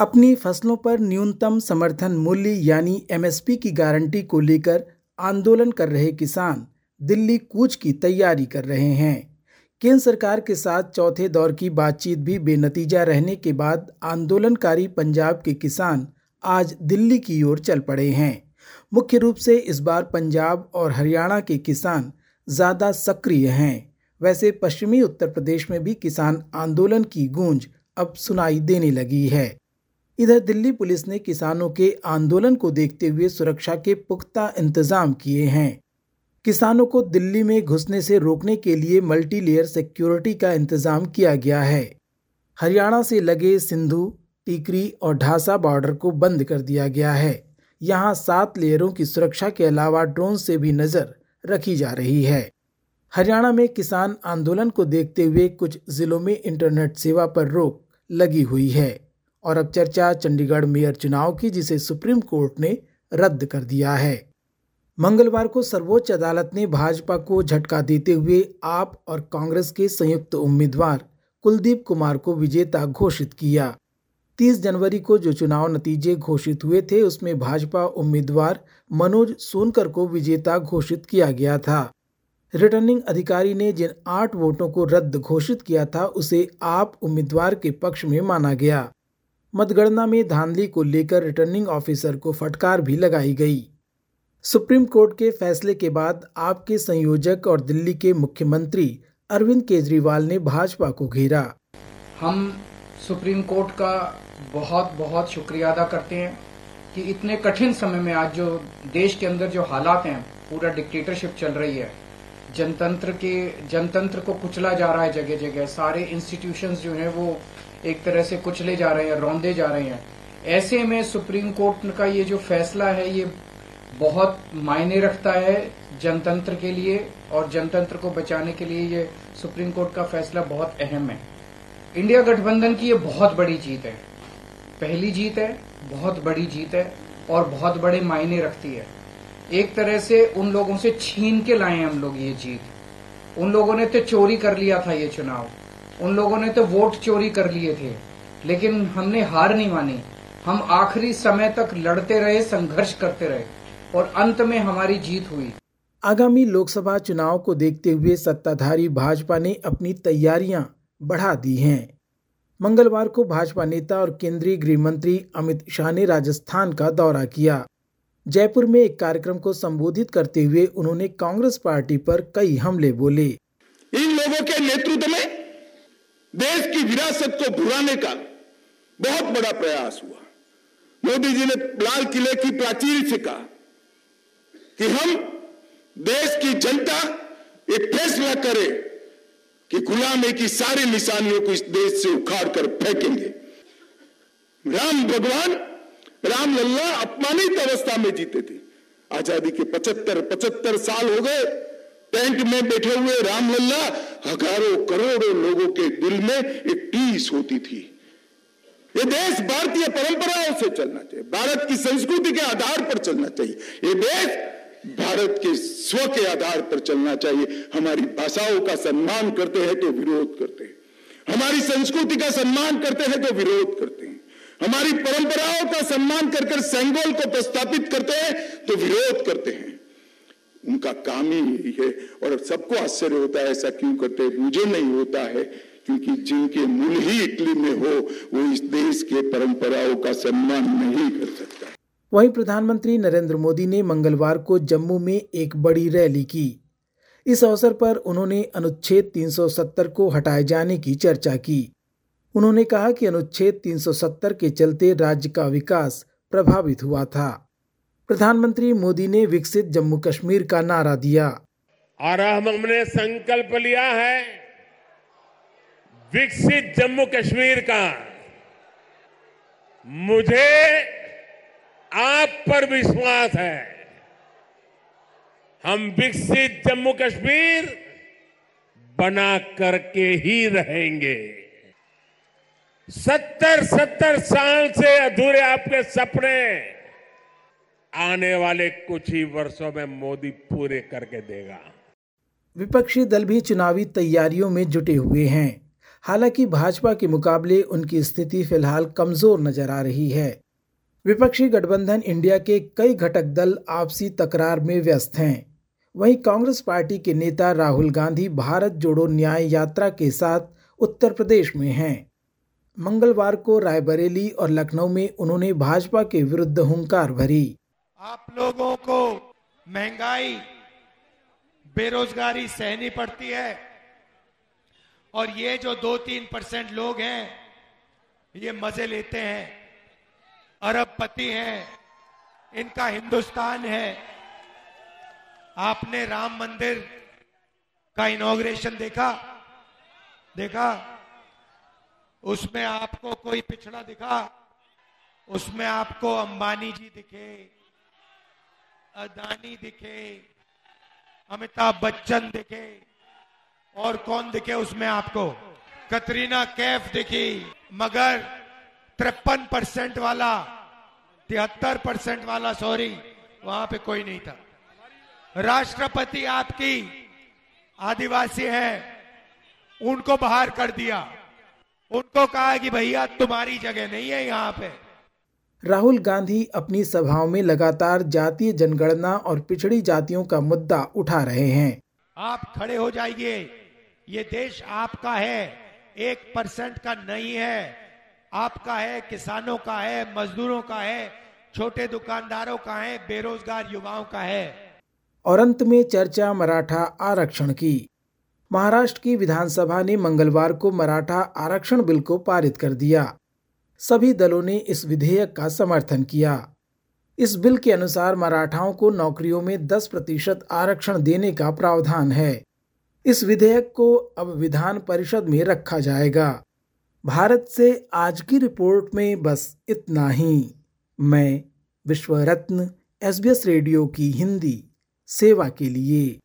अपनी फ़सलों पर न्यूनतम समर्थन मूल्य यानी एमएसपी की गारंटी को लेकर आंदोलन कर रहे किसान दिल्ली कूच की तैयारी कर रहे हैं। केंद्र सरकार के साथ चौथे दौर की बातचीत भी बेनतीजा रहने के बाद आंदोलनकारी पंजाब के किसान आज दिल्ली की ओर चल पड़े हैं। मुख्य रूप से इस बार पंजाब और हरियाणा के किसान ज़्यादा सक्रिय हैं। वैसे पश्चिमी उत्तर प्रदेश में भी किसान आंदोलन की गूंज अब सुनाई देने लगी है। इधर दिल्ली पुलिस ने किसानों के आंदोलन को देखते हुए सुरक्षा के पुख्ता इंतज़ाम किए हैं। किसानों को दिल्ली में घुसने से रोकने के लिए मल्टी लेयर सिक्योरिटी का इंतज़ाम किया गया है। हरियाणा से लगे सिंधु, टीकरी और ढासा बॉर्डर को बंद कर दिया गया है। यहाँ सात लेयरों की सुरक्षा के अलावा ड्रोन से भी नज़र रखी जा रही है। हरियाणा में किसान आंदोलन को देखते हुए कुछ जिलों में इंटरनेट सेवा पर रोक लगी हुई है। और अब चर्चा चंडीगढ़ मेयर चुनाव की, जिसे सुप्रीम कोर्ट ने रद्द कर दिया है। मंगलवार को सर्वोच्च अदालत ने भाजपा को झटका देते हुए आप और कांग्रेस के संयुक्त उम्मीदवार कुलदीप कुमार को विजेता घोषित किया। 30 जनवरी को जो चुनाव नतीजे घोषित हुए थे, उसमें भाजपा उम्मीदवार मनोज सोनकर को विजेता घोषित किया गया था। रिटर्निंग अधिकारी ने जिन आठ वोटों को रद्द घोषित किया था, उसे आप उम्मीदवार के पक्ष में माना गया। मतगणना में धांधली को लेकर रिटर्निंग ऑफिसर को फटकार भी लगाई गई। सुप्रीम कोर्ट के फैसले के बाद आपके संयोजक और दिल्ली के मुख्यमंत्री अरविंद केजरीवाल ने भाजपा को घेरा। हम सुप्रीम कोर्ट का बहुत बहुत शुक्रिया अदा करते हैं कि इतने कठिन समय में आज जो देश के अंदर जो हालात हैं, पूरा डिक्टेटरशिप चल रही है। जनतंत्र के जनतंत्र को कुचला जा रहा है जगह जगह सारे इंस्टीट्यूशंस जो हैं वो एक तरह से कुचले जा रहे हैं, रौंदे जा रहे हैं। ऐसे में सुप्रीम कोर्ट का ये जो फैसला है, ये बहुत मायने रखता है जनतंत्र के लिए और जनतंत्र को बचाने के लिए ये सुप्रीम कोर्ट का फैसला बहुत अहम है। इंडिया गठबंधन की ये बहुत बड़ी जीत है। पहली जीत है, बहुत बड़ी जीत है और बहुत बड़े मायने रखती है। एक तरह से उन लोगों से छीन के लाए हम लोग ये जीत। उन लोगों ने तो चोरी कर लिया था ये चुनाव। उन लोगों ने तो वोट चोरी कर लिए थे लेकिन हमने हार नहीं मानी। हम आखिरी समय तक लड़ते रहे संघर्ष करते रहे और अंत में हमारी जीत हुई। आगामी लोकसभा चुनाव को देखते हुए सत्ताधारी भाजपा ने अपनी तैयारियाँ बढ़ा दी हैं। मंगलवार को भाजपा नेता और केंद्रीय गृह मंत्री अमित शाह ने राजस्थान का दौरा किया। जयपुर में एक कार्यक्रम को संबोधित करते हुए उन्होंने कांग्रेस पार्टी पर कई हमले बोले। इन लोगों के नेतृत्व में देश की विरासत को भुलाने का बहुत बड़ा प्रयास हुआ। मोदी जी ने लाल किले की प्राचीर से कहा कि हम देश की जनता एक फैसला करे कि गुलामी की सारी निशानियों को इस देश से उखाड़ कर फेंकेंगे। राम भगवान, राम लल्ला अपमानित अवस्था में जीते थे। आज़ादी के पचहत्तर पचहत्तर साल हो गए, टेंट में बैठे हुए रामलल्ला हज़ारों करोड़ों लोगों के दिल में एक टीस होती थी। ये देश भारतीय परंपराओं से चलना चाहिए, भारत की संस्कृति के आधार पर चलना चाहिए, ये देश भारत के स्व के आधार पर चलना चाहिए। हमारी भाषाओं का सम्मान करते हैं तो विरोध करते हैं, हमारी संस्कृति का सम्मान करते हैं तो विरोध करते हैं, हमारी परंपराओं का सम्मान कर सेंगोल को प्रस्तापित करते हैं तो विरोध करते हैं। उनका काम ही यही है। और सबको आश्चर्य होता है, ऐसा क्यों करते हैं? मुझे नहीं होता है, क्योंकि जिनके मूल ही इटली में हो, वो इस देश के परंपराओं का सम्मान नहीं कर सकता। वहीं प्रधानमंत्री नरेंद्र मोदी ने मंगलवार को जम्मू में एक बड़ी रैली की। इस अवसर पर उन्होंने अनुच्छेद 370 को हटाए जाने की चर्चा की। उन्होंने कहा कि अनुच्छेद 370 के चलते राज्य का विकास प्रभावित हुआ था। प्रधानमंत्री मोदी ने विकसित जम्मू कश्मीर का नारा दिया। और हमने संकल्प लिया है विकसित जम्मू कश्मीर का। मुझे आप पर विश्वास है। हम विकसित जम्मू कश्मीर बना करके ही रहेंगे। सत्तर सत्तर साल से अधूरे आपके सपने आने वाले कुछ ही वर्षों में मोदी पूरे करके देगा। विपक्षी दल भी चुनावी तैयारियों में जुटे हुए हैं। हालाँकि भाजपा के मुकाबले उनकी स्थिति फ़िलहाल कमज़ोर नज़र आ रही है। विपक्षी गठबंधन इंडिया के कई घटक दल आपसी तकरार में व्यस्त हैं। वहीं कांग्रेस पार्टी के नेता राहुल गांधी भारत जोड़ो न्याय यात्रा के साथ उत्तर प्रदेश में हैं। मंगलवार को रायबरेली और लखनऊ में उन्होंने भाजपा के विरुद्ध हुंकार भरी। आप लोगों को महँगाई, बेरोजगारी सहनी पड़ती है। और ये जो दो तीन परसेंट लोग हैं, ये मज़े लेते हैं। अरबपति हैं, इनका हिंदुस्तान है। आपने राम मंदिर का इनोग्रेशन देखा? देखा? उसमें आपको कोई पिछड़ा दिखा? उसमें आपको अंबानी जी दिखे। अदानी दिखे, अमिताभ बच्चन दिखे, और कौन दिखे उसमें आपको? कतरीना कैफ दिखी, मगर तिरपन परसेंट वाला, तिहत्तर परसेंट वाला सॉरी वहाँ पे कोई नहीं था। राष्ट्रपति आपकी आदिवासी है, उनको बाहर कर दिया। उनको कहा कि भैया, तुम्हारी जगह नहीं है यहाँ पे। राहुल गांधी अपनी सभाओं में लगातार जातीय जनगणना और पिछड़ी जातियों का मुद्दा उठा रहे हैं। आप खड़े हो जाइए। ये देश आपका है। एक परसेंट का नहीं है। आपका है किसानों का है मजदूरों का है छोटे दुकानदारों का है बेरोजगार युवाओं का है। और अंत में चर्चा मराठा आरक्षण की। महाराष्ट्र की विधानसभा ने मंगलवार को मराठा आरक्षण बिल को पारित कर दिया। सभी दलों ने इस विधेयक का समर्थन किया। इस बिल के अनुसार मराठाओं को नौकरियों में 10 प्रतिशत आरक्षण देने का प्रावधान है। इस विधेयक को अब विधान परिषद में रखा जाएगा। भारत से आज की रिपोर्ट में बस इतना ही। मैं विश्व रत्न एसबीएस रेडियो की हिंदी, सेवा के लिए।